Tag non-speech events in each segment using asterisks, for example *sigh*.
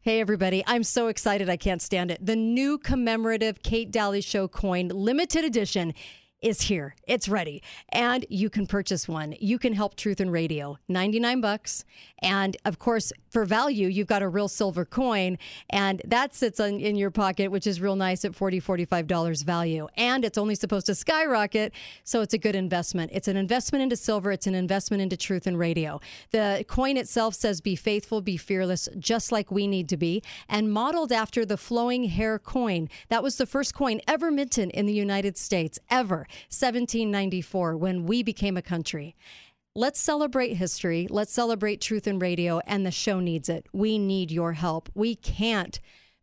Hey, everybody. I'm so excited. I can't stand it. The new commemorative Kate Dalley Show coin, limited edition is here. It's ready. And you can purchase one. You can help Truth and Radio. 99 bucks. And of course, for value, you've got a real silver coin and that sits on, in your pocket, which is real nice at $40, $45 value. And it's only supposed to skyrocket. So it's a good investment. It's an investment into silver. It's an investment into Truth and Radio. The coin itself says, be faithful, be fearless, just like we need to be, and modeled after the flowing hair coin. That was the first coin ever minted in the United States, ever. 1794 when we became a country. Let's celebrate history. Let's celebrate truth in radio, and the show needs it. We need your help. We can't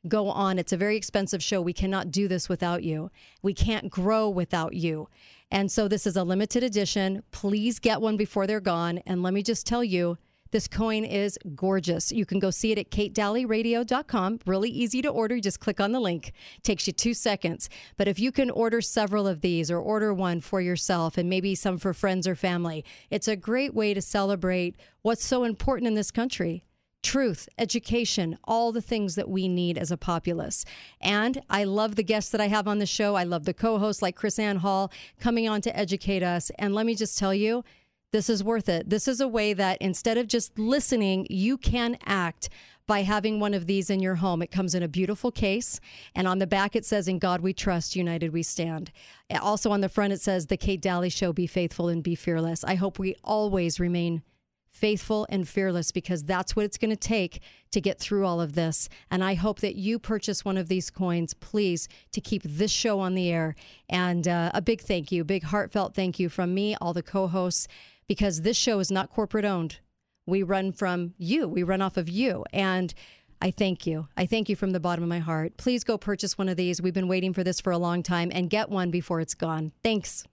go on. It's a very expensive show. We cannot do this without you. We can't grow without you. And so this is a limited edition. Please get one before they're gone. And let me just tell you, this coin is gorgeous. You can go see it at katedalleyradio.com. Really easy to order. Just click on the link. Takes you two seconds. But if you can order several of these or order one for yourself and maybe some for friends or family, it's a great way to celebrate what's so important in this country truth, education, all the things that we need as a populace. And I love the guests that I have on the show. I love the co hosts like Chris Ann Hall coming on to educate us. And let me just tell you, this is worth it. This is a way that instead of just listening, you can act by having one of these in your home. It comes in a beautiful case, and on the back it says, In God we trust, united we stand. Also on the front it says, The Kate Dalley Show, be faithful and be fearless. I hope we always remain faithful and fearless because that's what it's going to take to get through all of this. And I hope that you purchase one of these coins, please, to keep this show on the air. And uh, a big thank you, big heartfelt thank you from me, all the co hosts because this show is not corporate owned. We run from you, we run off of you. And I thank you. I thank you from the bottom of my heart. Please go purchase one of these. We've been waiting for this for a long time and get one before it's gone. Thanks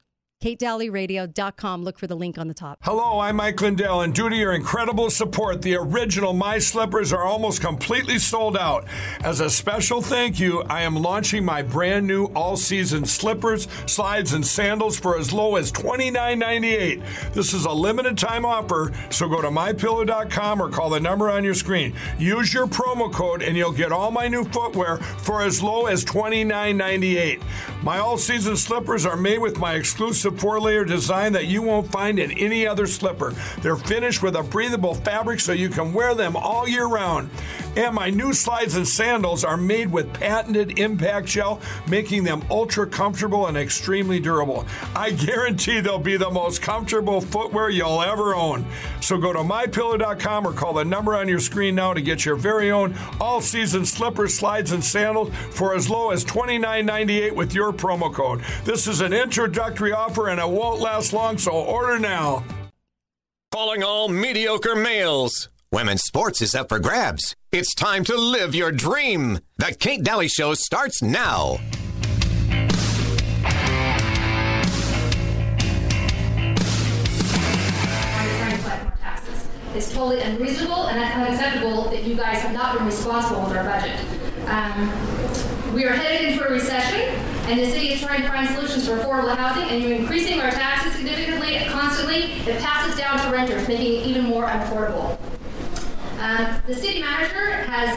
katedalleyradio.com. Look for the link on the top. Hello, I'm Mike Lindell, and due to your incredible support, the original My Slippers are almost completely sold out. As a special thank you, I am launching my brand new all season slippers, slides, and sandals for as low as $29.98. This is a limited time offer, so go to mypillow.com or call the number on your screen. Use your promo code, and you'll get all my new footwear for as low as $29.98. My all season slippers are made with my exclusive four layer design that you won't find in any other slipper. They're finished with a breathable fabric so you can wear them all year round. And my new slides and sandals are made with patented impact gel, making them ultra comfortable and extremely durable. I guarantee they'll be the most comfortable footwear you'll ever own. So go to mypillow.com or call the number on your screen now to get your very own all season slippers, slides, and sandals for as low as $29.98 with your promo code. This is an introductory offer offer and it won't last long, so order now. Calling all mediocre males. Women's sports is up for grabs. It's time to live your dream. The Kate Dalley Show starts now. It's totally unreasonable and unacceptable that you guys have not been responsible with our budget. Um, we are headed into a recession, and the city is trying to find solutions for affordable housing, and you're increasing our taxes significantly and constantly. It passes down to renters, making it even more unaffordable. Uh, the city manager has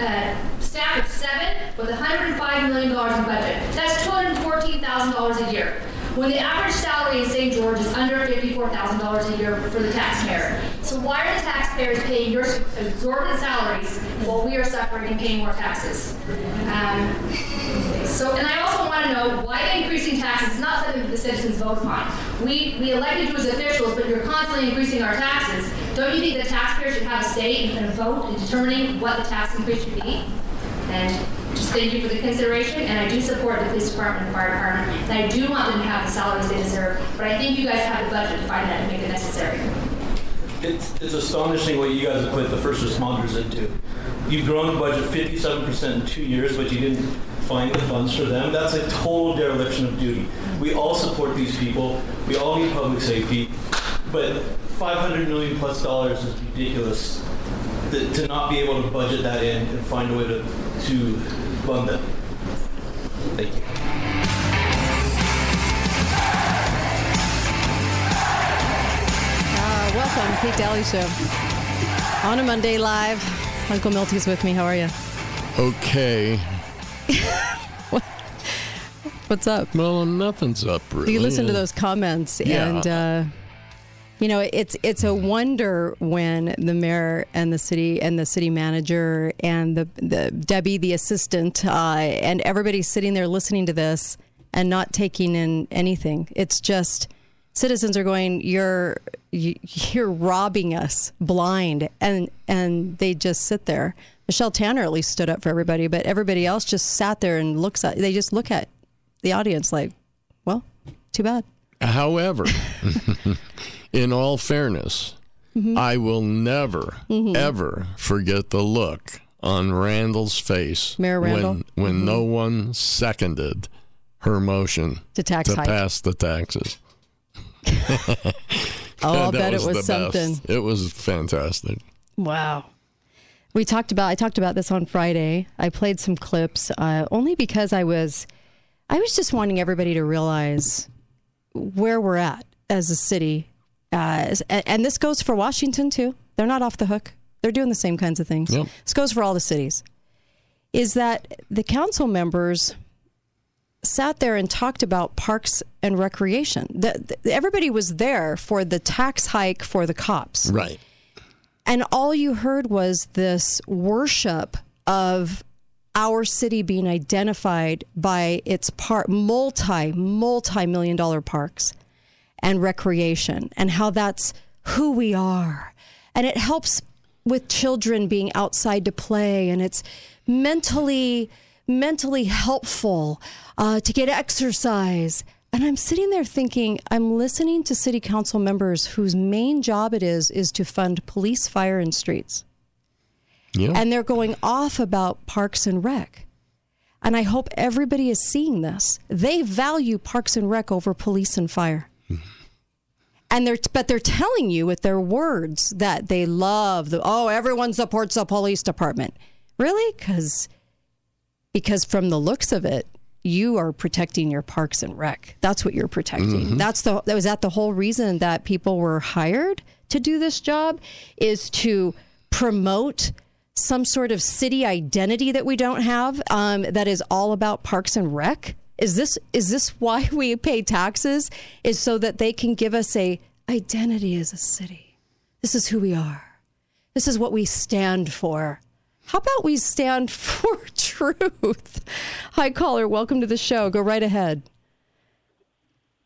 a staff of seven with $105 million in budget. That's $214,000 a year when the average salary in St. George is under $54,000 a year for the taxpayer. So why are the taxpayers paying your exorbitant salaries while we are suffering and paying more taxes? Um, so, and I also want to know why increasing taxes is not something that the citizens vote upon. We, we elected you as officials, but you're constantly increasing our taxes. Don't you think the taxpayers should have a say in a vote in determining what the tax increase should be? And just thank you for the consideration, and I do support the police department and fire department, and I do want them to have the salaries they deserve, but I think you guys have the budget to find that and make it necessary. It's, it's astonishing what you guys have put the first responders into. You've grown the budget 57% in two years, but you didn't find the funds for them. That's a total dereliction of duty. We all support these people. We all need public safety, but 500 million plus dollars is ridiculous to, to not be able to budget that in and find a way to, to fund them. Thank you. Uh, welcome, Kate Dalley Show. On a Monday live. Uncle Milty's with me. How are you? Okay. *laughs* What's up? Well, nothing's up really. You listen to those comments, Yeah. and uh, you know it's it's a wonder when the mayor and the city and the city manager and the, the Debbie, the assistant, uh, and everybody's sitting there listening to this and not taking in anything. It's just citizens are going, "You're you, you're robbing us blind," and and they just sit there. Michelle Tanner at least stood up for everybody, but everybody else just sat there and looks at. They just look at the audience like, "Well, too bad." However, *laughs* in all fairness, Mm-hmm. I will never, ever forget the look on Randall's face Mayor Randall? Mm-hmm. when when no one seconded her motion To tax to hike. pass the taxes. Oh, *laughs* I'll *laughs* That bet it was something. Best. It was fantastic. Wow. We talked about I talked about this on Friday. I played some clips uh, only because I was I was just wanting everybody to realize where we're at as a city. Uh, and, this goes for Washington too. They're not off the hook. They're doing the same kinds of things. Yep. This goes for all the cities. Is that the council members sat there and talked about parks and recreation. The, the, everybody was there for the tax hike for the cops. Right. And all you heard was this worship of our city being identified by its part multi multi million dollar parks and recreation and how that's who we are. And it helps with children being outside to play and it's mentally mentally helpful uh, to get exercise. And I'm sitting there thinking, I'm listening to city council members whose main job it is is to fund police, fire, and streets Yeah. and they're going off about Parks and Rec. And I hope everybody is seeing this. They value Parks and Rec over police and fire. Hmm. And they're but they're telling you with their words that they love the oh everyone supports the police department. Really? Cuz because from the looks of it, you are protecting your parks and rec. That's what you're protecting. That's the that was that the whole reason that people were hired to do this job is to promote some sort of city identity that we don't have um, that is all about parks and rec. Is this is this *laughs* why we pay taxes? Is so that they can give us a identity as a city. This is who we are. This is what we stand for. How about we stand *laughs* for truth? Hi, caller. Welcome to the show. Go right ahead.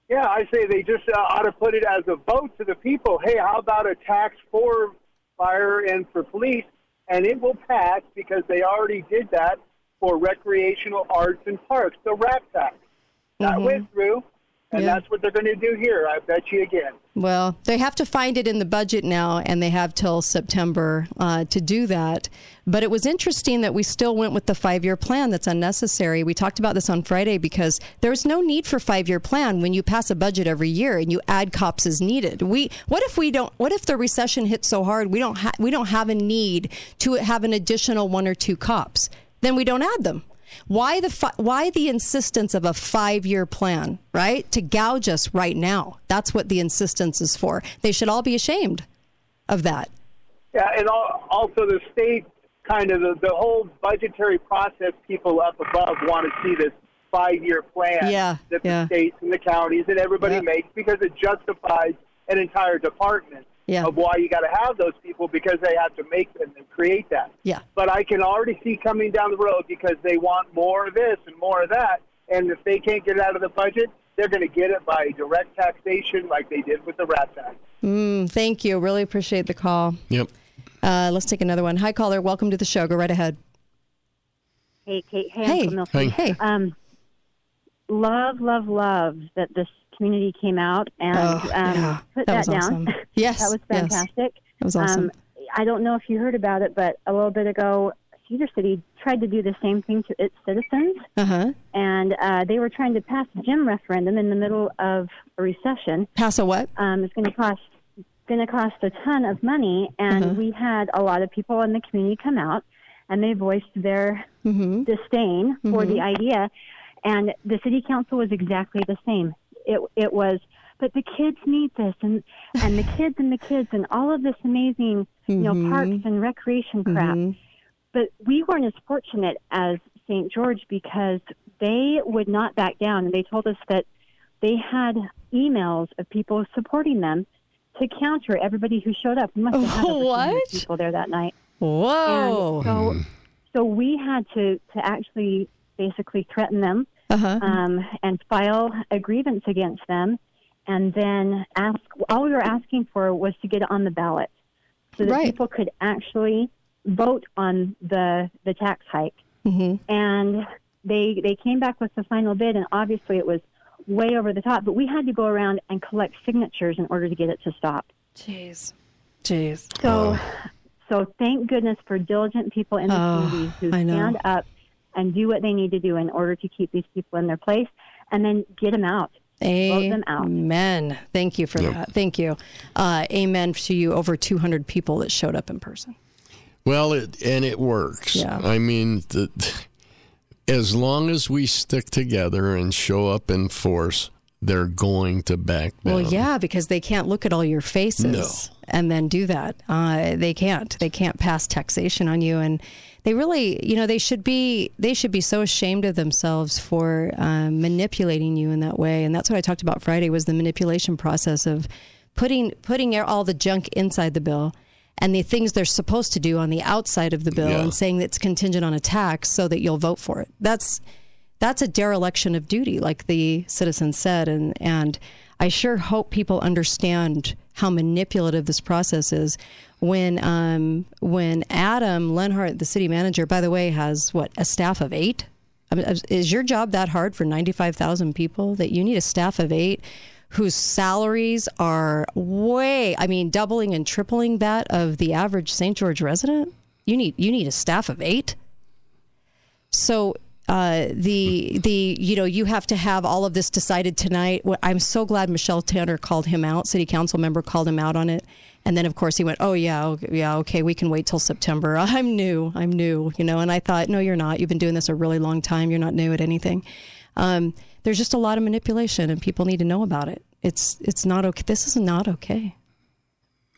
Yeah, I say they just uh, ought to put it as a vote to the people. Hey, how about a tax for fire and for police? And it will pass because they already did that for recreational arts and parks, the rat tax. That went through, and Yeah. that's what they're going to do here, I bet you again. Well, they have to find it in the budget now, and they have till September uh, to do that. But it was interesting that we still went with the five-year plan. That's unnecessary. We talked about this on Friday because there's no need for five-year plan when you pass a budget every year and you add cops as needed. We what if we don't? What if the recession hits so hard we don't ha- we don't have a need to have an additional one or two cops? Then we don't add them. Why the fi- why the insistence of a five year plan, right? To gouge us right now. That's what the insistence is for. They should all be ashamed of that. Yeah, and al- also the state kind of the, the whole budgetary process. People up above want to see this five-year plan Yeah, that the yeah. states and the counties and everybody Yep. makes because it justifies an entire department Yeah. of why you got to have those people because they have to make them and create that. Yeah. But I can already see coming down the road because they want more of this and more of that, and if they can't get it out of the budget, they're going to get it by direct taxation like they did with the rat tax. Mm, thank you. Really appreciate the call. Yep. Uh, let's take another one. Hi, caller. Welcome to the show. Go right ahead. Hey, Kate. Hey, Hey. Uncle Milton. Hey. Hey. Um, love, love, love that this community came out and Oh, um, yeah. put That that, down. awesome. *laughs* Yes, that was yes. fantastic. That was awesome. Um, I don't know if you heard about it, but a little bit ago, Cedar City tried to do the same thing to its citizens, Uh huh. and uh, they were trying to pass a gym referendum in the middle of a recession. Pass a what? Um, it's going to cost going to cost a ton of money, and Uh-huh. we had a lot of people in the community come out, and they voiced their Mm-hmm. disdain for the idea, and the city council was exactly the same. It it was, but the kids need this, and and the *sighs* kids and the kids and all of this amazing, you know, mm-hmm. parks and recreation crap. Mm-hmm. but we weren't as fortunate as St. George because they would not back down. And they told us that they had emails of people supporting them to counter everybody who showed up. We must have had over *laughs* What? people there that night. Whoa. And so, mm-hmm. so we had to, to actually basically threaten them Uh-huh. um, and file a grievance against them, and then ask. All we were asking for was to get it on the ballot, so that Right. people could actually vote on the the tax hike. Mhm. And they they came back with the final bid, and obviously it was way over the top. But we had to go around and collect signatures in order to get it to stop. Jeez. Jeez. So, so thank goodness for diligent people in the Oh, community who I know. stand up and do what they need to do in order to keep these people in their place, and then get them out. Vote them out. Amen. Thank you for that. Thank you. Uh, amen to you. Over 200 people that showed up in person. Well, it and it works. Yeah. I mean, the, as long as we stick together and show up in force, they're going to back down. Well, yeah, because they can't look at all your faces No. and then do that. Uh, they can't. They can't pass taxation on you, and they really, you know, they should be. They should be so ashamed of themselves for um, manipulating you in that way. And that's what I talked about Friday was the manipulation process of putting putting all the junk inside the bill. And the things they're supposed to do on the outside of the bill, Yeah. and saying that it's contingent on a tax so that you'll vote for it. That's that's a dereliction of duty, like the citizen said, and and I sure hope people understand how manipulative this process is. When um, when Adam Lenhard, the city manager, by the way, has what a staff of eight. I mean, is your job that hard for ninety five thousand people that you need a staff of eight? Whose salaries are way, I mean, doubling and tripling that of the average St. George resident. You need you need a staff of eight. So uh, the the you know you have to have all of this decided tonight. I'm so glad Michelle Tanner called him out. City council member called him out on it, and then of course he went, "Oh yeah, okay, yeah, okay, we can wait till September." *laughs* I'm new, I'm new, you know. And I thought, no, you're not. You've been doing this a really long time. You're not new at anything. Um, there's just a lot of manipulation, and people need to know about it. It's it's not okay. This is not okay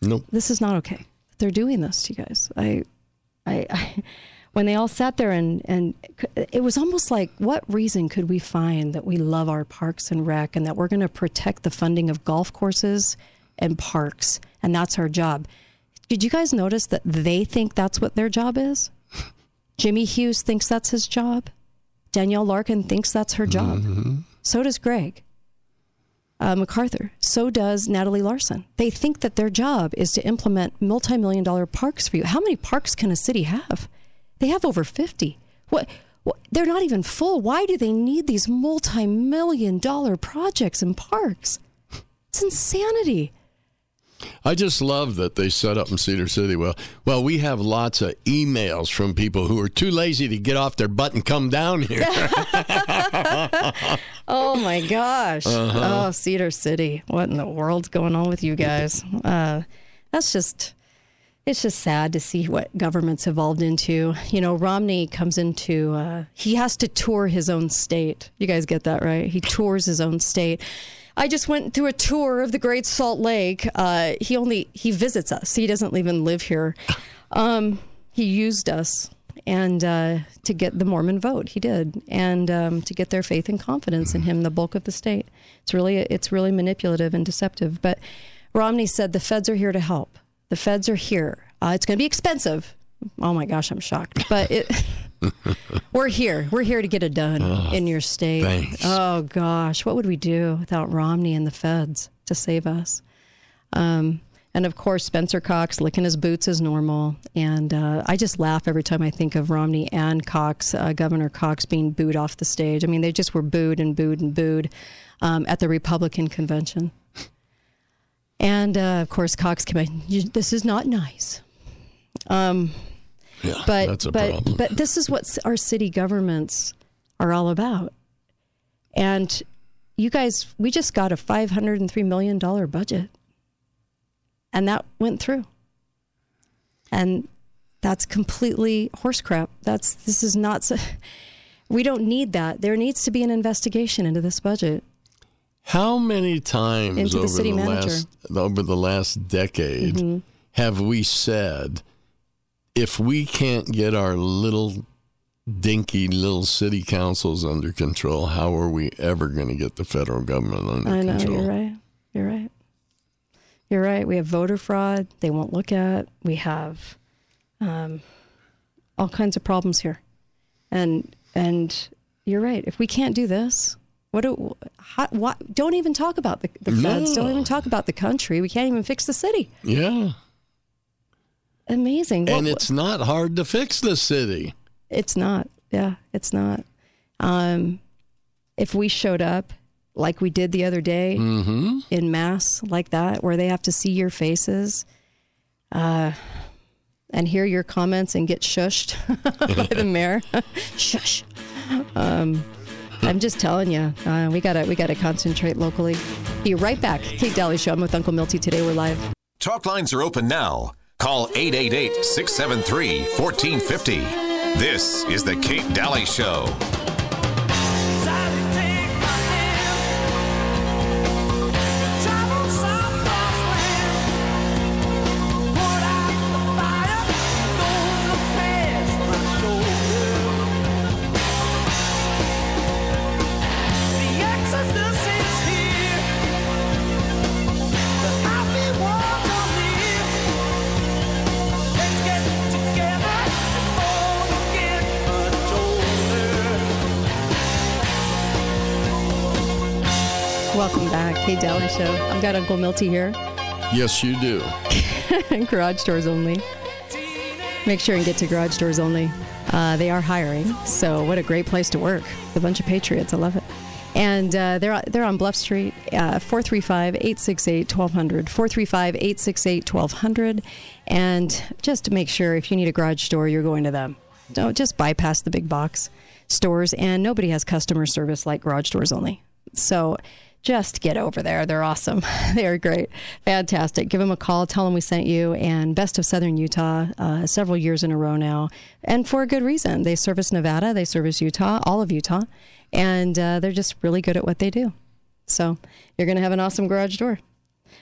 Nope. this is not okay. They're doing this to you guys. I, I, I when they all sat there and and it was almost like, what reason could we find that we love our parks and rec and that we're going to protect the funding of golf courses and parks and that's our job? Did you guys notice that they think that's what their job is? *laughs* Jimmy Hughes thinks that's his job. Danielle Larkin thinks that's her job. So does Greg uh, McArthur. So does Natalie Larson. They think that their job is to implement multi-million dollar parks for you. How many parks can a city have? They have over 50. What, what they're not even full. Why do they need these multi-million dollar projects and parks? It's insanity. I just love that they set up in Cedar City. Well, well, we have lots of emails from people who are too lazy to get off their butt and come down here. *laughs* *laughs* Oh my gosh. Oh, Cedar City. What in the world's going on with you guys? Uh, that's just, it's just sad to see what government's evolved into. You know, Romney comes into, uh, he has to tour his own state. You guys get that, right? He tours his own state. I just went through a tour of the Great Salt Lake. Uh, he only, he visits us. He doesn't even live here. Um, he used us and uh, to get the Mormon vote, he did, and um, to get their faith and confidence in him, the bulk of the state. It's really it's really manipulative and deceptive. But Romney said the feds are here to help. The feds are here. Uh, it's going to be expensive. Oh my gosh, I'm shocked, but it. *laughs* We're here. We're here to get it done in your state. thanks. Oh gosh, what would we do without Romney and the feds to save us? Um, and of course, Spencer Cox licking his boots is normal. And uh, I just laugh every time I think of Romney and Cox, uh, Governor Cox, being booed off the stage. I mean, they just were booed and booed and booed um, at the Republican convention. And uh, of course, Cox came in. This is not nice. Um, yeah, but that's a but problem. but this is what our city governments are all about. And you guys, we just got a five hundred and three million dollar budget, and that went through. And that's completely horse crap. That's this is not. so- *laughs* We don't need that. There needs to be an investigation into this budget. How many times Into the over the manager. last over the last decade Mm-hmm. have we said if we can't get our little dinky little city councils under control, how are we ever going to get the federal government under I know control? you're right. You're right. You're right. We have voter fraud. They won't look at. We have um, all kinds of problems here, and and you're right. If we can't do this, what do? How, what? Don't even talk about the, the feds. Don't even talk about the country. We can't even fix the city. Yeah. Amazing. And What- it's not hard to fix the city. It's not. Yeah, it's not. Um, if we showed up like we did the other day Mm-hmm. in mass like that, where they have to see your faces, uh, and hear your comments and get shushed *laughs* by the mayor, *laughs* shush. Um, *laughs* I'm just telling you, uh, we gotta we gotta concentrate locally. Be right back. Kate Dalley Show. I'm with Uncle Milty today. We're live. Talk lines are open now. Call 888 673 1450. This is The Kate Dalley Show. Show. I've got Uncle Milty here. Yes, you do. *laughs* garage doors only. Make sure and get to garage doors only. Uh, they are hiring, so what a great place to work. A bunch of patriots, I love it. And uh, they're they're on Bluff Street, uh, 435-868-1200, 435-868-1200. And just to make sure, if you need a garage door, you're going to them. Don't just bypass the big box stores, and nobody has customer service like garage doors only. So just get over there. They're awesome. *laughs* they are great. Fantastic. Give them a call. Tell them we sent you. And Best of Southern Utah, uh, several years in a row now. And for a good reason. They service Nevada, they service Utah, all of Utah. And uh, they're just really good at what they do. So you're going to have an awesome garage door.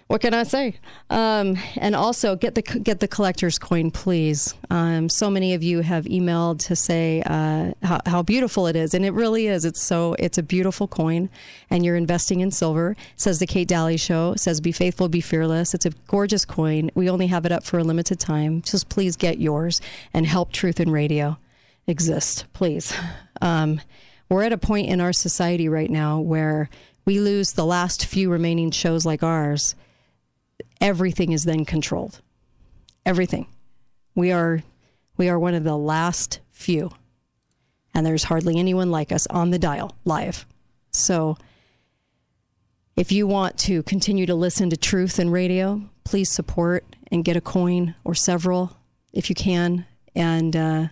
What can I say? Um, and also get the get the collector's coin, please. Um, so many of you have emailed to say uh, how, how beautiful it is, and it really is. It's so it's a beautiful coin, and you're investing in silver. Says the Kate Dalley Show. Says be faithful, be fearless. It's a gorgeous coin. We only have it up for a limited time. Just please get yours and help Truth in Radio exist, please. Um, we're at a point in our society right now where we lose the last few remaining shows like ours everything is then controlled. Everything. We are we are one of the last few. And there's hardly anyone like us on the dial live. So if you want to continue to listen to truth and radio, please support and get a coin or several if you can. And uh,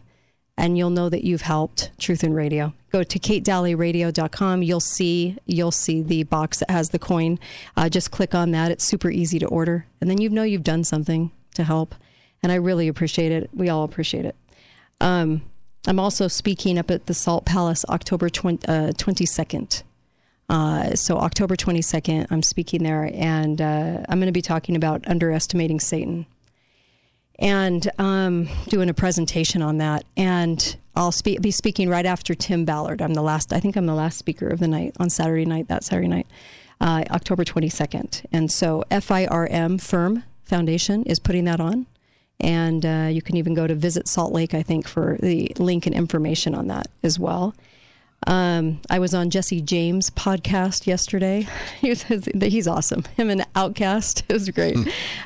and you'll know that you've helped Truth in Radio. Go to katedalleyradio.com. You'll see you'll see the box that has the coin. Uh, just click on that. It's super easy to order, and then you know you've done something to help. And I really appreciate it. We all appreciate it. Um, I'm also speaking up at the Salt Palace October 20, uh, 22nd. Uh, so October 22nd, I'm speaking there, and uh, I'm going to be talking about underestimating Satan and um, doing a presentation on that. And I'll spe- be speaking right after Tim Ballard. I'm the last. I think I'm the last speaker of the night on Saturday night. That Saturday night, uh, October 22nd. And so FIRM Firm Foundation is putting that on. And uh, you can even go to Visit Salt Lake, I think, for the link and information on that as well. Um, I was on Jesse James' podcast yesterday. *laughs* He was, he's awesome. Him and Outcast *laughs* it was great.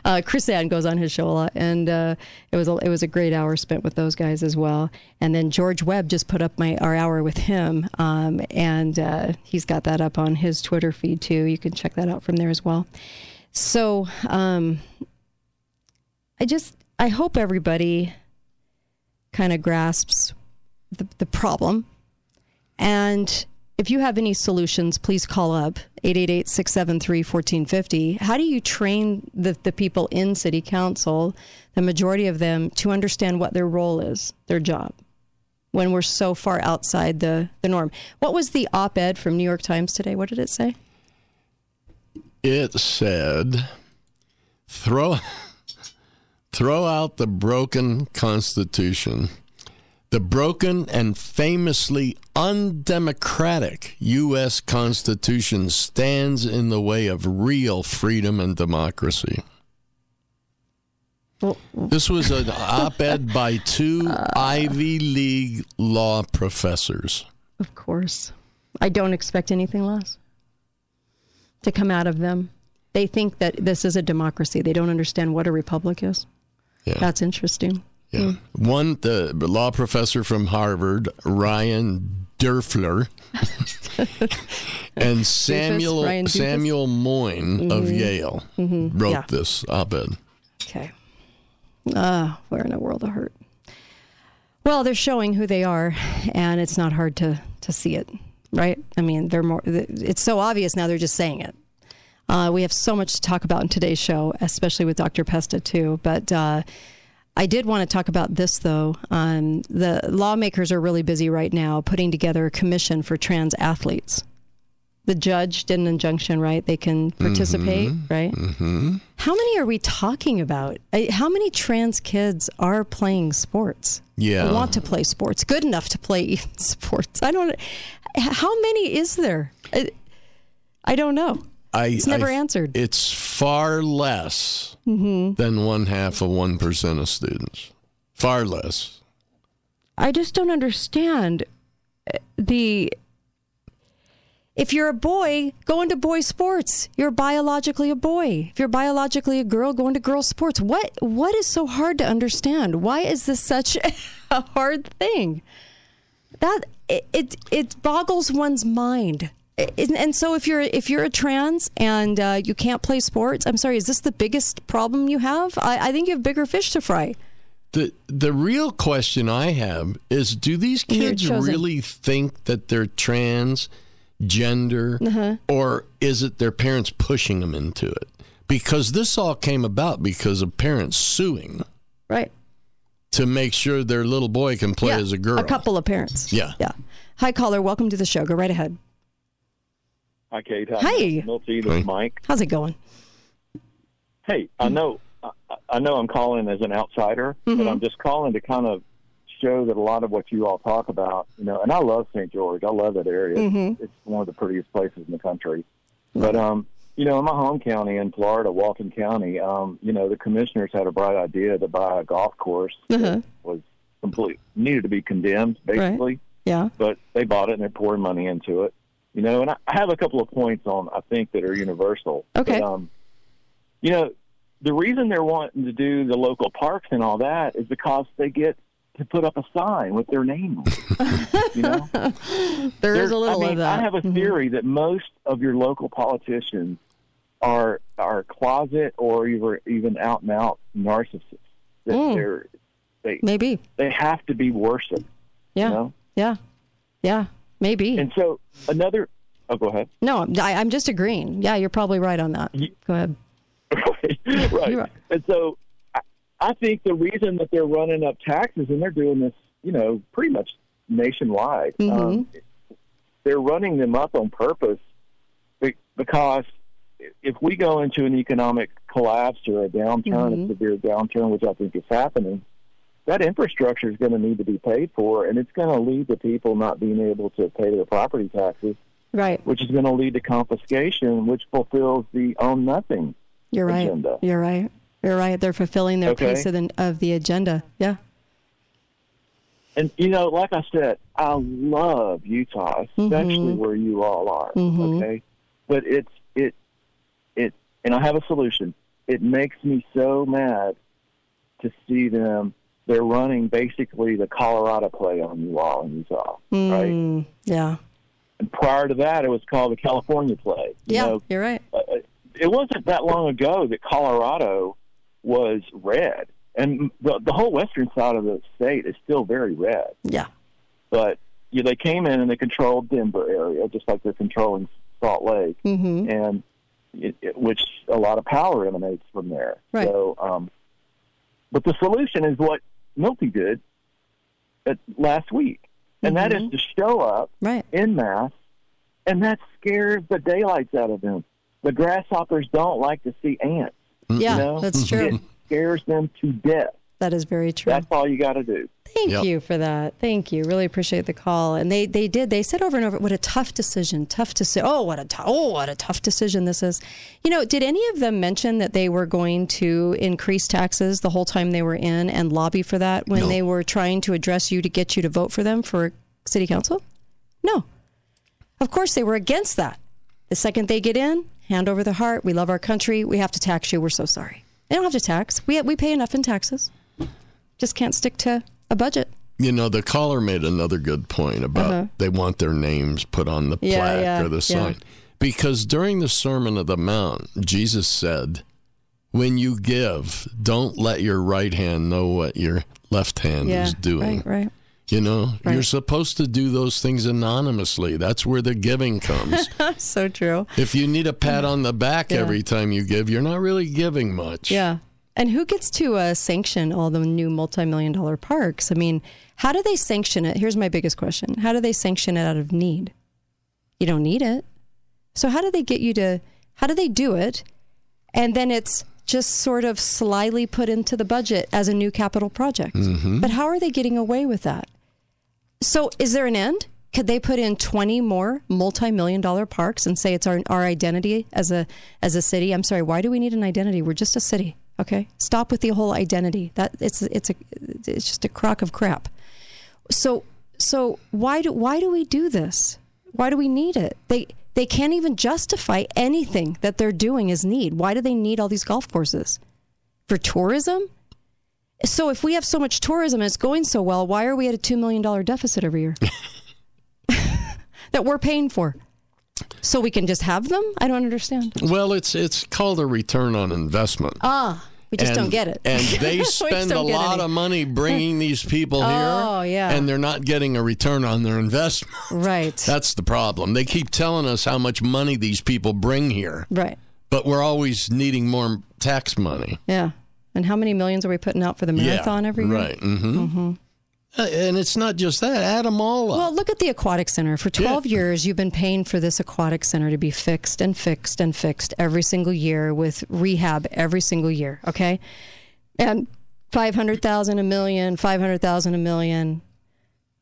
Uh, Chris Ann goes on his show a lot, and uh, it was a, it was a great hour spent with those guys as well. And then George Webb just put up my our hour with him, um, and uh, he's got that up on his Twitter feed too. You can check that out from there as well. So um, I just I hope everybody kind of grasps the, the problem and if you have any solutions, please call up 888 673 1450. How do you train the, the people in city council, the majority of them, to understand what their role is, their job, when we're so far outside the, the norm? What was the op ed from New York Times today? What did it say? It said, throw throw out the broken Constitution. The broken and famously undemocratic U.S. Constitution stands in the way of real freedom and democracy. This was an op ed by two Ivy League law professors. Of course. I don't expect anything less to come out of them. They think that this is a democracy. They don't understand what a republic is. Yeah. That's interesting. Yeah. One, the law professor from Harvard, Ryan Doerfler, and *laughs* Samuel? Samuel Moyn of Yale wrote Mm-hmm. Yeah. this op-ed. Okay. Ah, we're in a world of hurt. Well, they're showing who they are, and it's not hard to to see it, right? I mean, they're more. It's so obvious now. They're just saying it. Uh, we have so much to talk about in today's show, especially with Dr. Pesta too. But uh, I did want to talk about this though. Um, the lawmakers are really busy right now putting together a commission for trans athletes. The judge did an injunction, right? They can participate, right? Mm-hmm. How many are we talking about? How many trans kids are playing sports? Yeah. Want to play sports, good enough to play *laughs* sports. I don't. How many is there? I, I don't know. I, It's never I- answered. It's far less Mm-hmm. than one half of one percent of students. Far less. I just don't understand uh, the. If you're a boy, go into boy sports. You're biologically a boy. If you're biologically a girl, go into girl sports. What what is so hard to understand? Why is this such *laughs* a hard thing? That it it, it boggles one's mind. And so if you're if you're a trans and uh, you can't play sports, I'm sorry. Is this the biggest problem you have? I, I think you have bigger fish to fry. The the real question I have is do these *laughs* kids really think that they're trans gender Uh-huh. or is it their parents pushing them into it? Because this all came about because of parents suing Right. to make sure their little boy can play yeah, as a girl. A couple of parents. Yeah. Yeah. Hi, caller. Welcome to the show. Go right ahead. Hi, Kate. Hi, Hi. Milty. This Hi. is Mike. How's it going? Hey, I know, I, I know, I'm calling as an outsider, Mm-hmm. but I'm just calling to kind of show that a lot of what you all talk about, you know, and I love St. George. I love that area. Mm-hmm. It's one of the prettiest places in the country. But um, you know, in my home county in Florida, Walton County, um, you know, the commissioners had a bright idea to buy a golf course Uh-huh. that was complete needed to be condemned, basically. Yeah. but they bought it and they're pouring money into it. You know, and I, I have a couple of points on I think that are universal. Okay. But, um, you know, the reason they're wanting to do the local parks and all that is because they get to put up a sign with their name. on it, you know, *laughs* There is There's- a little I mean, of that. I have a Mhm. theory that most of your local politicians are are closet or even even out and out narcissists. That Mm. they're they Maybe. they have to be worshipped. Yeah. You know? Yeah. Yeah. Maybe. And so another. Oh, go ahead. no, I, I'm just agreeing. Yeah, you're probably right on that. Ye- Go ahead. *laughs* right. You're right. And so I, I think the reason that they're running up taxes and they're doing this, you know, pretty much nationwide, Mm-hmm. um, they're running them up on purpose because if we go into an economic collapse or a downturn, Mm-hmm. a severe downturn, which I think is happening, that infrastructure is going to need to be paid for, and it's going to lead to people not being able to pay their property taxes, Right. which is going to lead to confiscation, which fulfills the own nothing You're right. agenda. You're right. You're right. They're fulfilling their Okay. piece of the, of the agenda. Yeah. And you know, like I said, I love Utah, especially Mhm. where you all are. Mhm. Okay, but it's it it, and I have a solution. It makes me so mad to see them. They're running basically the Colorado play on you all in Utah, right? Mm, yeah. And prior to that, it was called the California play. You Yeah. know, You're right. uh, it wasn't that long ago that Colorado was red, and the, the whole western side of the state is still very red. Yeah. But you know, they came in and they controlled Denver area, just like they're controlling Salt Lake, Mm-hmm. and it, it, which a lot of power emanates from there. Right. So, um, but the solution is what Milty did at, last week, and that is Mhm. to show up Right. in mass, and that scares the daylights out of them. The grasshoppers don't like to see ants. Yeah. know? That's true. It- scares them to death. That is very true. That's all you got to do. Thank Yep. you for that. Thank you. Really appreciate the call. And they they did. They said over and over, "What a tough decision. Tough decision. Oh, what a tou- oh, what a tough decision this is." You know, did any of them mention that they were going to increase taxes the whole time they were in and lobby for that when No. they were trying to address you to get you to vote for them for city council? No. Of course, they were against that. The second they get in, hand over the heart. We love our country. We have to tax you. We're so sorry. They don't have to tax. We we pay enough in taxes. Just can't stick to a budget. You know, the caller made another good point about Uh-huh. they want their names put on the Yeah, plaque yeah, or the yeah. sign. Because during the Sermon of the Mount, Jesus said, When you give, don't let your right hand know what your left hand Yeah, is doing. right, right. You know, Right. you're supposed to do those things anonymously. That's where the giving comes. *laughs* so true. if you need a pat on the back Yeah. every time you give, you're not really giving much. Yeah. And who gets to uh, sanction all the new multi-million dollar parks? I mean, how do they sanction it? Here's my biggest question: How do they sanction it out of need? You don't need it, so how do they get you to? How do they do it? And then it's just sort of slyly put into the budget as a new capital project. But how are they getting away with that? So, is there an end? Could they put in 20 more multi-million dollar parks and say it's our, our identity as a as a city? I'm sorry, why do we need an identity? We're just a city. Okay? Stop with the whole identity. That it's it's a it's just a crock of crap. So so why do why do we do this? Why do we need it? They they can't even justify anything that they're doing as need. Why do they need all these golf courses? For tourism? So if we have so much tourism and it's going so well, why are we at a $2 million deficit every year? *laughs* that we're paying for. So we can just have them? I don't understand. Well, it's it's called a return on investment. Ah, we just and, don't get it. And *laughs* they spend a lot any. of money bringing *laughs* these people here. Oh, yeah. And they're not getting a return on their investment. Right. That's the problem. They keep telling us how much money these people bring here, right. but we're always needing more tax money. Yeah. And how many millions are we putting out for the marathon yeah, every year? Right. Mm-hmm. Uh, and it's not just that. Add them all up. Well, look at the aquatic center. For 12 years, you've been paying for this aquatic center to be fixed and fixed and fixed every single year with rehab every single year, okay? And 500,000 a million, 500,000 a million.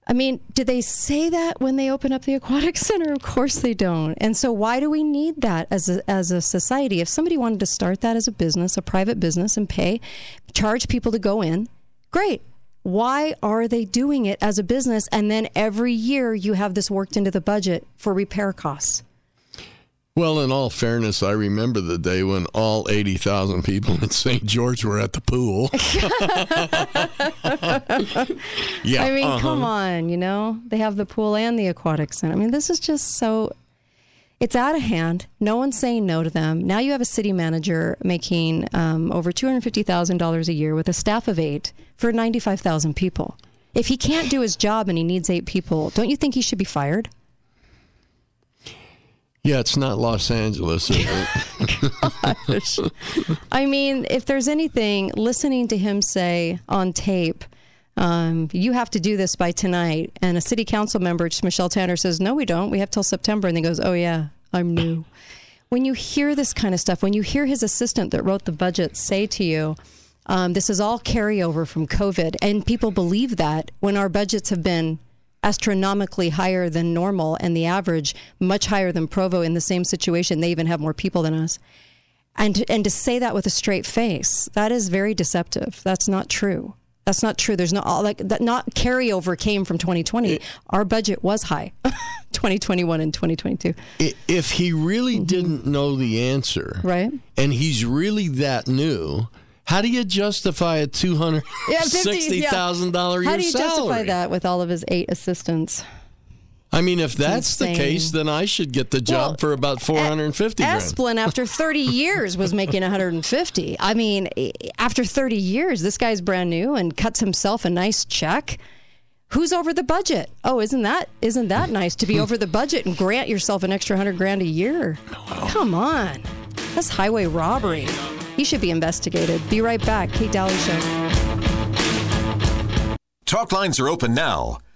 I mean, did they say that when they open up the aquatic *laughs* center? Of course they don't. And so why do we need that as a as a society? If somebody wanted to start that as a business, a private business and pay charge people to go in, great. Why are they doing it as a business and then every year you have this worked into the budget for repair costs? Well, in all fairness, I remember the day when all 80,000 people in St. George were at the pool. *laughs* *laughs* yeah. I mean, uh-huh. come on, you know, they have the pool and the aquatic center. I mean, this is just so, it's out of hand. No one's saying no to them. Now you have a city manager making um, over $250,000 a year with a staff of eight for 95,000 people. If he can't do his job and he needs eight people, don't you think he should be fired? Yeah, it's not Los Angeles. is it? *laughs* I mean, if there's anything, listening to him say on tape, um, you have to do this by tonight, and a city council member, Michelle Tanner, says, No, we don't. We have till September. And he goes, Oh, yeah, I'm new. when you hear this kind of stuff, when you hear his assistant that wrote the budget say to you, um, this is all carryover from COVID, and people believe that when our budgets have been astronomically higher than normal and the average much higher than Provo in the same situation, they even have more people than us and and to say that with a straight face that is very deceptive that's not true that's not true. There's not like that not carryover came from 2020 our budget was high. *laughs* 2021 and 2022 if he really didn't know the answer, Mm-hmm. right. and he's really that new, how do you justify a two hundred sixty thousand dollar year how do you justify that with all of his eight assistants I mean, if that's the case, then I should get the job Well, for about four hundred and fifty grand. Esplin, after 30 *laughs* years, was making 150. I mean, after 30 years, this guy's brand new and cuts himself a nice check. Who's over the budget? Oh, isn't that isn't that nice to be *laughs* over the budget and grant yourself an extra hundred grand a year? Come on, that's highway robbery. He should be investigated. Be right back, Kate Dalley Show. Talk lines are open now.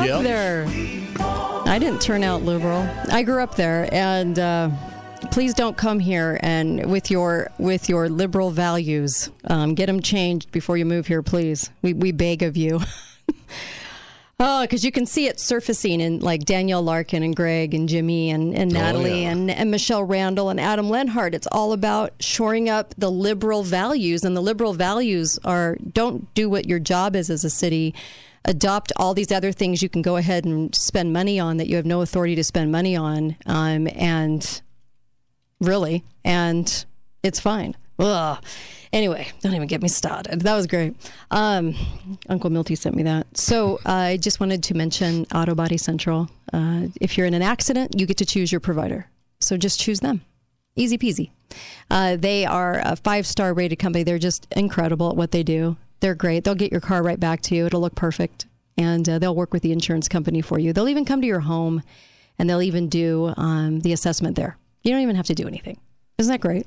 Up. Yep. there. I didn't turn out liberal. I grew up there, and uh, please don't come here and with your with your liberal values. Um, get them changed before you move here, please. We we beg of you. *laughs* Oh, because you can see it surfacing in like Danielle Larkin and Greg and Jimmy and, and Natalie yeah. and, and Michelle Randall and Adam Lenhard. It's all about shoring up the liberal values. And the liberal values are don't do what your job is as a city. Adopt all these other things you can go ahead and spend money on that you have no authority to spend money on. Um, and really, and it's fine. Ugh. Anyway, don't even get me started. That was great. Um, Uncle Milty sent me that. So uh, I just wanted to mention Auto Body Central. Uh, if you're in an accident, you get to choose your provider. So just choose them. Easy peasy. Uh, they are a five star rated company. They're just incredible at what they do. They're great. They'll get your car right back to you. It'll look perfect. And uh, they'll work with the insurance company for you. They'll even come to your home and they'll even do um, the assessment there. You don't even have to do anything. Isn't that great?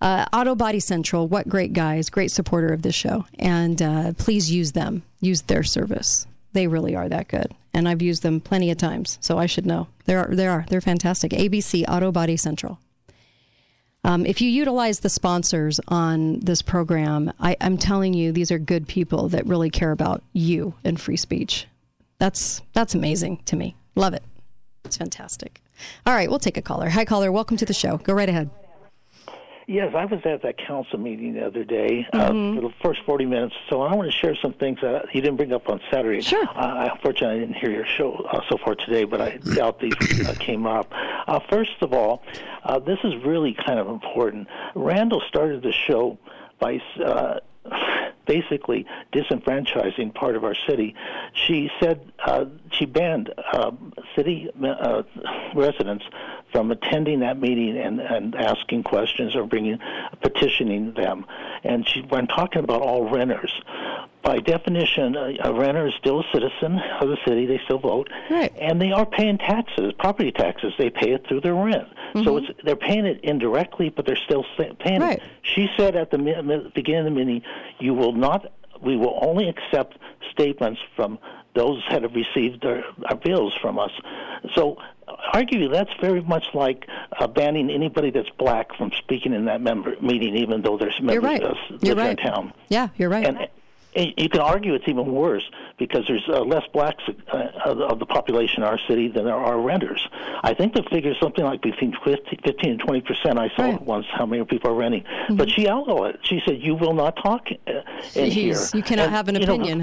Uh, Auto Body Central, what great guys, great supporter of this show. And uh, please use them, use their service. They really are that good. And I've used them plenty of times, so I should know. They are, they are. They're fantastic. ABC Auto Body Central. Um, if you utilize the sponsors on this program, I, I'm telling you, these are good people that really care about you and free speech. That's that's amazing to me. Love it. It's fantastic. All right, we'll take a caller. Hi, caller. Welcome to the show. Go right ahead. Yes, I was at that council meeting the other day Mm-hmm. uh, for the first 40 minutes, so I want to share some things that you didn't bring up on Saturday. Sure. Uh, unfortunately, I didn't hear your show uh, so far today, but I doubt these uh, came up. Uh, first of all, uh, this is really kind of important. Randall started the show by uh, basically disenfranchising part of our city. She said uh, she banned uh, city uh, residents from attending that meeting and, and asking questions or bringing petitioning them. And she when talking about all renters. By definition, a, a renter is still a citizen of the city. They still vote, Right. and they are paying taxes, property taxes. They pay it through their rent, so it's they're paying it indirectly, but they're still paying Right. it. She said at the beginning of the meeting, "You will not. We will only accept statements from those that have received their, our bills from us." So, arguably, that's very much like uh, banning anybody that's black from speaking in that member meeting, even though there's members You're right. uh, You're right. town. Yeah, you're right. And you can argue it's even worse because there's uh, less blacks uh, of, the population in our city than there are renters. I think the figure is something like between 50, 15 and 20 percent. I saw Right. Mm-hmm. once how many people are renting. But she outlawed it. She said, "You will not talk uh, in here. You cannot And, have an you know, opinion,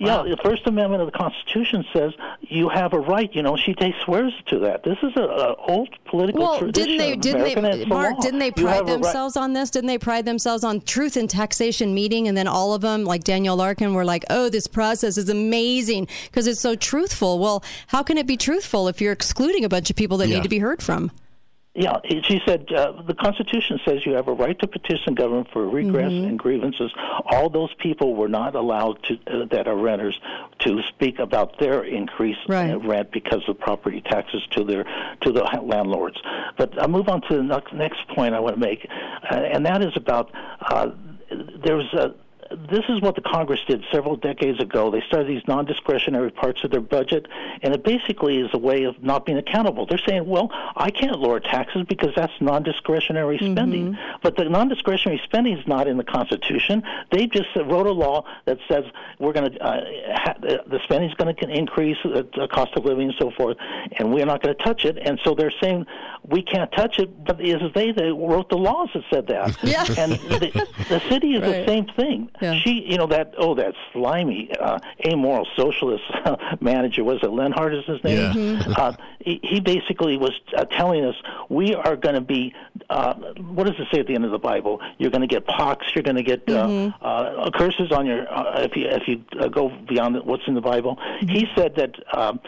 huh? yeah, the First Amendment of the Constitution says you have a right. You know, she takes swears to that. This is a, a old political Well, tradition. didn't they? Didn't American, they? Mark, law. didn't they pride a right- themselves on this? Didn't they pride themselves on truth and taxation meeting? And then all of them, like Daniel Larkin, were like, "Oh, this process is amazing because it's so truthful." Well, how can it be truthful if you're excluding a bunch of people that Yeah. need to be heard from? Yeah, she said uh, the Constitution says you have a right to petition government for redress Mm-hmm. and grievances. All those people were not allowed to uh, that are renters to speak about their increase Right. in rent because of property taxes to their to the landlords. But I'll move on to the next- next point I want to make, uh, and that is about uh, there's a this is what the Congress did several decades ago. They started these non-discretionary parts of their budget, and it basically is a way of not being accountable. They're saying, "Well, I can't lower taxes because that's non-discretionary spending." But the non-discretionary spending is not in the Constitution. They just wrote a law that says we're going to uh, ha- the spending is going to increase, uh, the cost of living and so forth, and we're not going to touch it. And so they're saying we can't touch it, but it is they that wrote the laws that said that. *laughs* Yeah. And the, the city is Right. the same thing. Yeah. She, you know, that oh, that slimy, uh, amoral socialist *laughs* manager was it Lenhard is his name? Yeah. Mm-hmm. Uh, he, he basically was uh, telling us we are going to be. Uh, what does it say at the end of the Bible? You're going to get pox. You're going to get uh, Mm-hmm. uh, curses on your uh, if you if you uh, go beyond what's in the Bible. Mm-hmm. He said that. Um,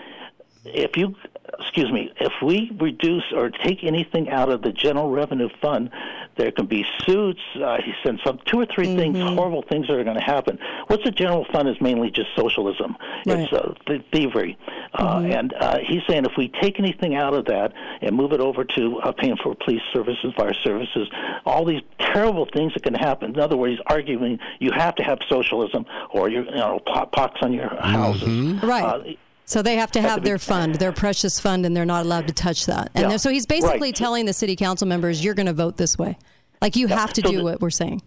if you excuse me if we reduce or take anything out of the general revenue fund there can be suits uh, he said some two or 3 things Mm-hmm. horrible things that are going to happen what's the general fund is mainly just socialism it's uh, th- thievery Uh, And uh, he's saying if we take anything out of that and move it over to uh, paying for police services, fire services, all these terrible things that can happen. In other words, he's arguing you have to have socialism or you, you know po- pox on your houses. Right. So they have to Have have to be- their fund, their precious fund, and they're not allowed to touch that. And Yeah. so he's basically Right. telling the city council members, "You're going to vote this way. Like you have to So do the- what we're saying."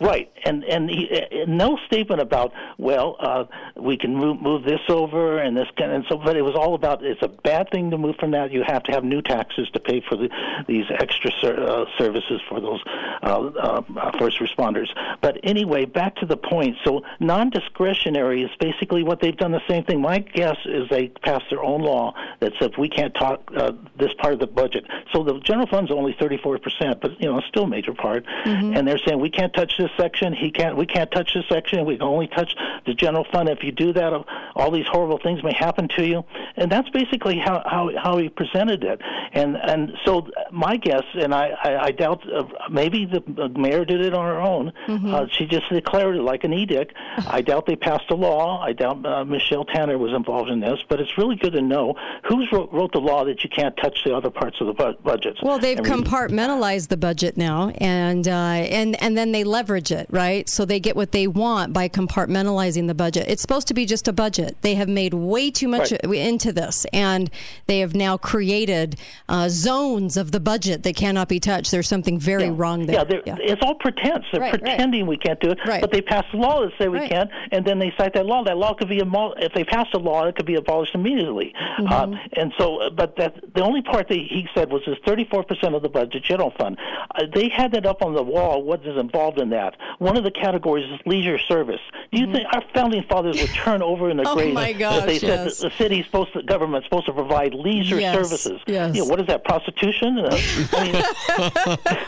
Right. And and he, uh, no statement about well, uh, we can move, move this over and this kind and so. But it was all about it's a bad thing to move from that. You have to have new taxes to pay for the, these extra ser- uh, services for those uh, uh, first responders. But anyway, back to the point. So non-discretionary is basically what they've done. The same thing. My guess is they passed their own law that said we can't talk uh, this part of the budget. So the general fund's only 34 percent, but you know still a major part. And they're saying we can't touch this section. He can't. We can't touch this section. We can only touch the general fund. If you do that, all these horrible things may happen to you. And that's basically how how, how he presented it. And and so my guess, and I I, I doubt uh, maybe the mayor did it on her own. Uh, she just declared it like an edict. *laughs* I doubt they passed a law. I doubt uh, Michelle Tanner was involved in this. But it's really good to know who's wrote, wrote the law that you can't touch the other parts of the bu- budget. Well, they've compartmentalized the budget now, and uh, and and then they leverage right? So they get what they want by compartmentalizing the budget. It's supposed to be just a budget. They have made way too much Right. into this, and they have now created uh, zones of the budget that cannot be touched. There's something very Yeah. wrong there. Yeah, they're- it's all pretense. They're Right, right. pretending we can't do it, Right. but they pass a law that say we Right. can, and then they cite that law. That law could be amo- if they pass a law, it could be abolished immediately. Mm-hmm. Uh, and so, uh, but that the only part that he said was this 34 percent of the budget general fund. Uh, they had that up on the wall. What is involved in that? One of the categories is leisure service. Do you think our founding fathers would turn over in the *laughs* Mm-hmm. Oh, grave my if they said yes. that the city's supposed to, government's supposed to provide leisure Yes, services? yes. You know, what is that? Prostitution? Uh, I mean,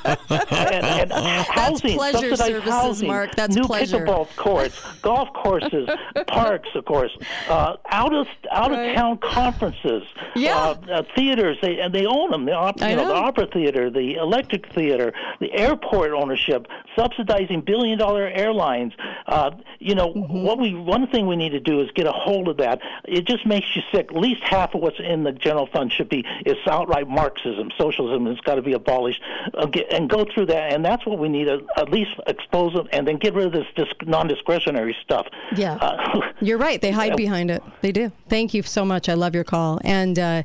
*laughs* and, and housing, pleasure subsidized services, housing, Mark. That's new pleasure. pickleball courts, golf courses, *laughs* parks, of course, uh, out of out of town conferences, Yeah. uh, uh, theaters. They and they own them. The, op- I you know, the opera theater, the electric theater, the airport ownership, billion dollar airlines. Uh, you know Mm-hmm. what we one thing we need to do is get a hold of that. It just makes you sick. At least half of what's in the general fund should be is outright Marxism, socialism. It's got to be abolished, uh, and go through that. And that's what we need. To at least expose them, and then get rid of this dis- non-discretionary stuff. Yeah. Uh, *laughs* You're right. They hide Yeah. behind it. They do. Thank you so much. I love your call. And uh,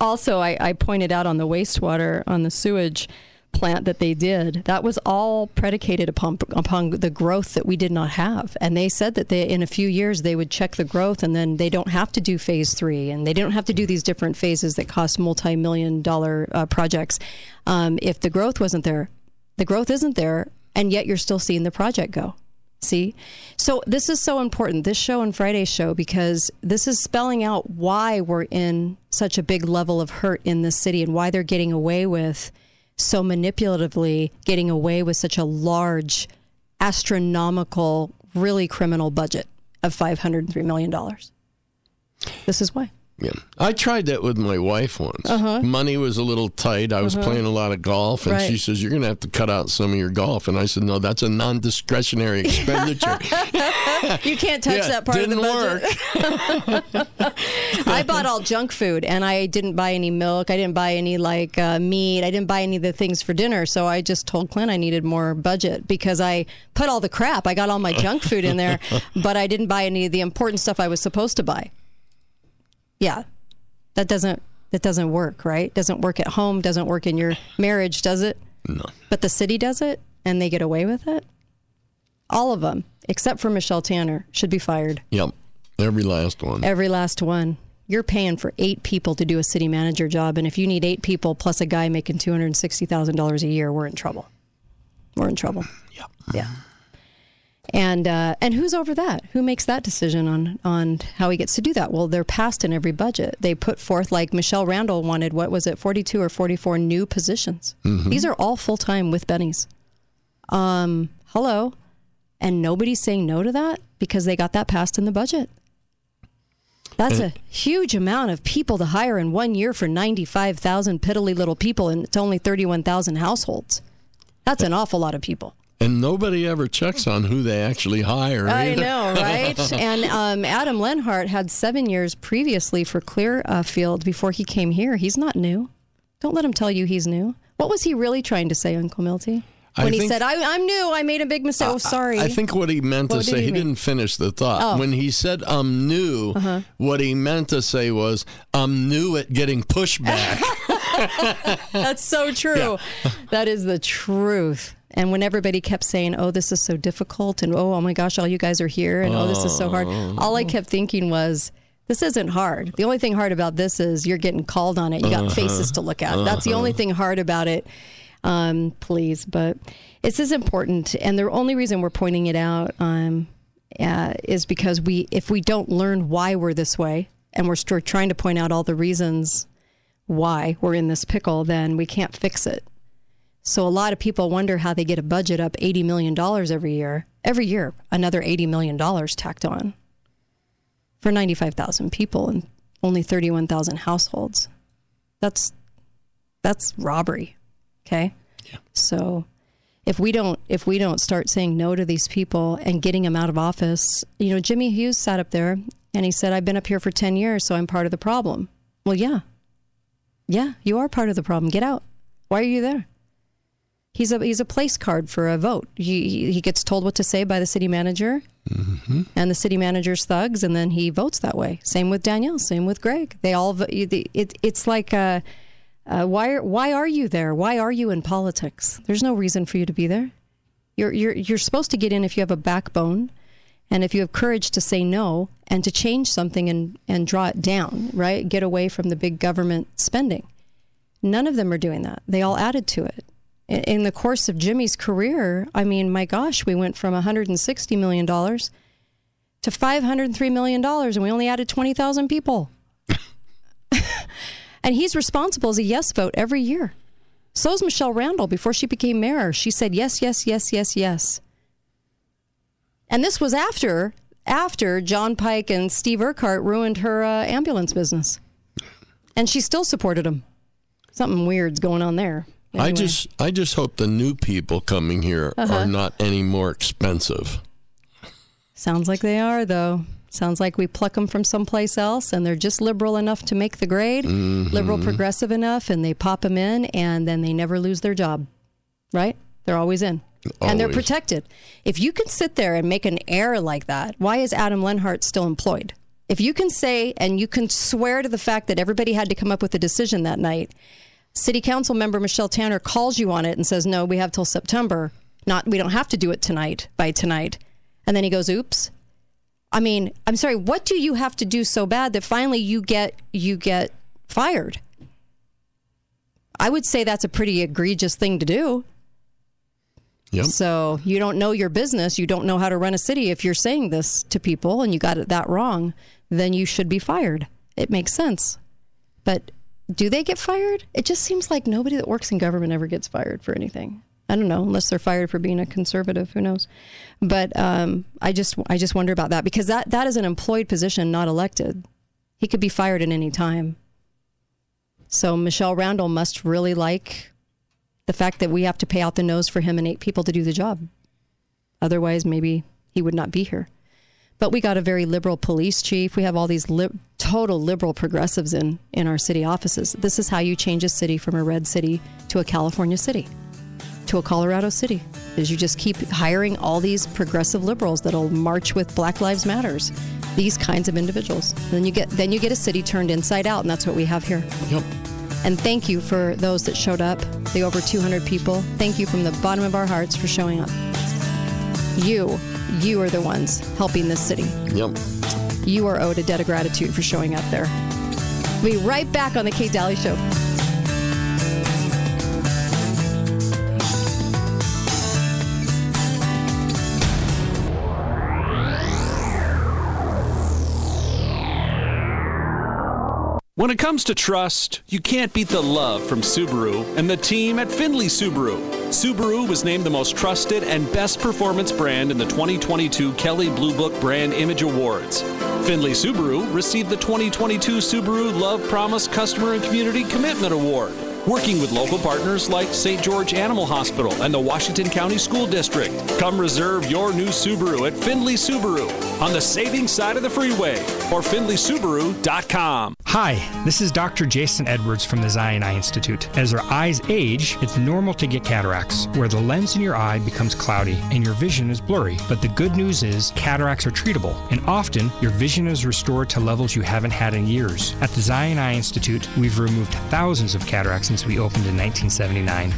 also, I, I pointed out on the wastewater, on the sewage plant that they did, that was all predicated upon upon the growth that we did not have. And they said that they, in a few years, they would check the growth, and then they don't have to do phase three, and they don't have to do these different phases that cost multi-million dollar uh, projects um, if the growth wasn't there. The growth isn't there, and yet you're still seeing the project go. See? So this is so important, this show and Friday's show, because this is spelling out why we're in such a big level of hurt in this city and why they're getting away with so manipulatively getting away with such a large, astronomical, really criminal budget of $503 million. This is why. Yeah. I tried that with my wife once. Money was a little tight. I was playing a lot of golf, and Uh-huh. Right. she says, You're going to have to cut out some of your golf. And I said, No, that's a non discretionary *laughs* expenditure. *laughs* You can't touch Yeah, that part didn't of the budget. Didn't work. *laughs* I bought all junk food and I didn't buy any milk. I didn't buy any like uh, meat. I didn't buy any of the things for dinner. So I just told Clint I needed more budget because I put all the crap. I got all my junk food in there, but I didn't buy any of the important stuff I was supposed to buy. Yeah, that doesn't that doesn't work, right? Doesn't work at home. Doesn't work in your marriage, does it? No. But the city does it, and they get away with it. All of them, except for Michelle Tanner, should be fired. Yep. Every last one. Every last one. You're paying for eight people to do a city manager job, and if you need eight people plus a guy making two hundred sixty thousand dollars a year, we're in trouble. We're in trouble. Yep. Yeah. And uh, and who's over that? Who makes that decision on on how he gets to do that? Well, they're passed in every budget. They put forth like Michelle Randall wanted. What was it? Forty two or forty four new positions. These are all full time with Bennies. Um, hello, and nobody's saying no to that because they got that passed in the budget. That's a huge amount of people to hire in one year for 95,000 piddly little people, and it's only 31,000 households. That's an awful lot of people. And nobody ever checks on who they actually hire. I either. know, right? *laughs* and um, Adam Lenhard had seven years previously for Clearfield before he came here. He's not new. Don't let him tell you he's new. What was he really trying to say, Uncle Milty? I When he think- said, I, "I'm new. I made a big mistake." Oh, sorry. I think what he meant What to say, he he, didn't finish the thought. Oh. When he said, I'm new, Uh-huh. what he meant to say was, I'm new at getting pushback. *laughs* That's so true. *laughs* that is the truth. And when everybody kept saying, "Oh, this is so difficult," and "Oh, oh my gosh, all you guys are here," and "Oh, this is so hard," all I kept thinking was, "This isn't hard. The only thing hard about this is you're getting called on it. You got Uh-huh. faces to look at. That's the only thing hard about it." Um, please, but this is important, and the only reason we're pointing it out um, uh, is because we, if we don't learn why we're this way, and we're trying to point out all the reasons why we're in this pickle, then we can't fix it. So a lot of people wonder how they get a budget up $80 million every year. Every year, another $80 million tacked on for 95,000 people and only 31,000 households. That's that's robbery. Okay? Yeah. So if we don't if we don't start saying no to these people and getting them out of office, you know, Jimmy Hughes sat up there and he said, "I've been up here for 10 years, so I'm part of the problem." Well, yeah. Yeah, you are part of the problem. Get out. Why are you there? He's a he's a place card for a vote. He he- gets told what to say by the city manager, and the city manager's thugs, and then he votes that way. Same with Danielle. Same with Greg. They all it, it it's like uh, uh, why are why are you there? Why are you in politics? There's no reason for you to be there. You're you're you're supposed to get in if you have a backbone, and if you have courage to say no and to change something and and draw it down. Right, get away from the big government spending. None of them are doing that. They all added to it. In- the course of Jimmy's career, I mean, my gosh, we went from 160 million dollars to 503 million dollars, and we only added 20,000 people. *laughs* and he's responsible as a yes vote every year. So is Michelle Randall. Before she became mayor, she said yes, yes, yes, yes, yes. And this was after after John Pike and Steve Urquhart ruined her uh, ambulance business, and she still supported him. Something weird's going on there. I just I just hope the new people coming here Uh-huh. are not any more expensive. Sounds like they are, though. Sounds like we pluck them from someplace else and they're just liberal enough to make the grade, liberal Mhm. progressive enough, and they pop them in and then they never lose their job, right? They're always in. And they're protected. If you can sit there and make an error like that, why is Adam Lenhard still employed? If you can say and you can swear to the fact that everybody had to come up with a decision that night, City Council member Michelle Tanner calls you on it and says, "No, we have till September. Not we don't have to do it tonight by tonight." And then he goes, "Oops." I mean, I'm sorry, what do you have to do so bad that finally you get you get fired? I would say that's a pretty egregious thing to do. Yep. So you don't know your business, you don't know how to run a city. If you're saying this to people and you got it that wrong, then you should be fired. It makes sense. But do they get fired? It just seems like nobody that works in government ever gets fired for anything. I don't know, unless they're fired for being a conservative. Who knows? But um, I just I just wonder about that because that that is an employed position, not elected. He could be fired at any time. So Michelle Randall must really like the fact that we have to pay out the nose for him and eight people to do the job. Otherwise, maybe he would not be here. But we got a very liberal police chief. We have all these li- total liberal progressives in in our city offices. This is how you change a city from a red city to a California city, to a Colorado city. Is you just keep hiring all these progressive liberals that'll march with Black Lives Matters. These kinds of individuals. Then you get then you get a city turned inside out, and that's what we have here. Yep. And thank you for those that showed up, the over 200 people. Thank you from the bottom of our hearts for showing up. You, you are the ones helping this city. Yep. You are owed a debt of gratitude for showing up there. We'll be right back on the Kate Dalley Show. When it comes to trust, you can't beat the love from Subaru and the team at Findlay Subaru. Subaru was named the most trusted and best performance brand in the 2022 Kelley Blue Book Brand Image Awards. Findlay Subaru received the 2022 Subaru Love Promise Customer and Community Commitment Award. Working with local partners like St. George Animal Hospital and the Washington County School District. Come reserve your new Subaru at Findlay Subaru on the saving side of the freeway or findlaysubaru.com. Hi, this is Dr. Jason Edwards from the Zion Eye Institute. As our eyes age, it's normal to get cataracts, where the lens in your eye becomes cloudy and your vision is blurry. But the good news is cataracts are treatable, and often your vision is restored to levels you haven't had in years. At the Zion Eye Institute, we've removed thousands of cataracts since we opened in 1979.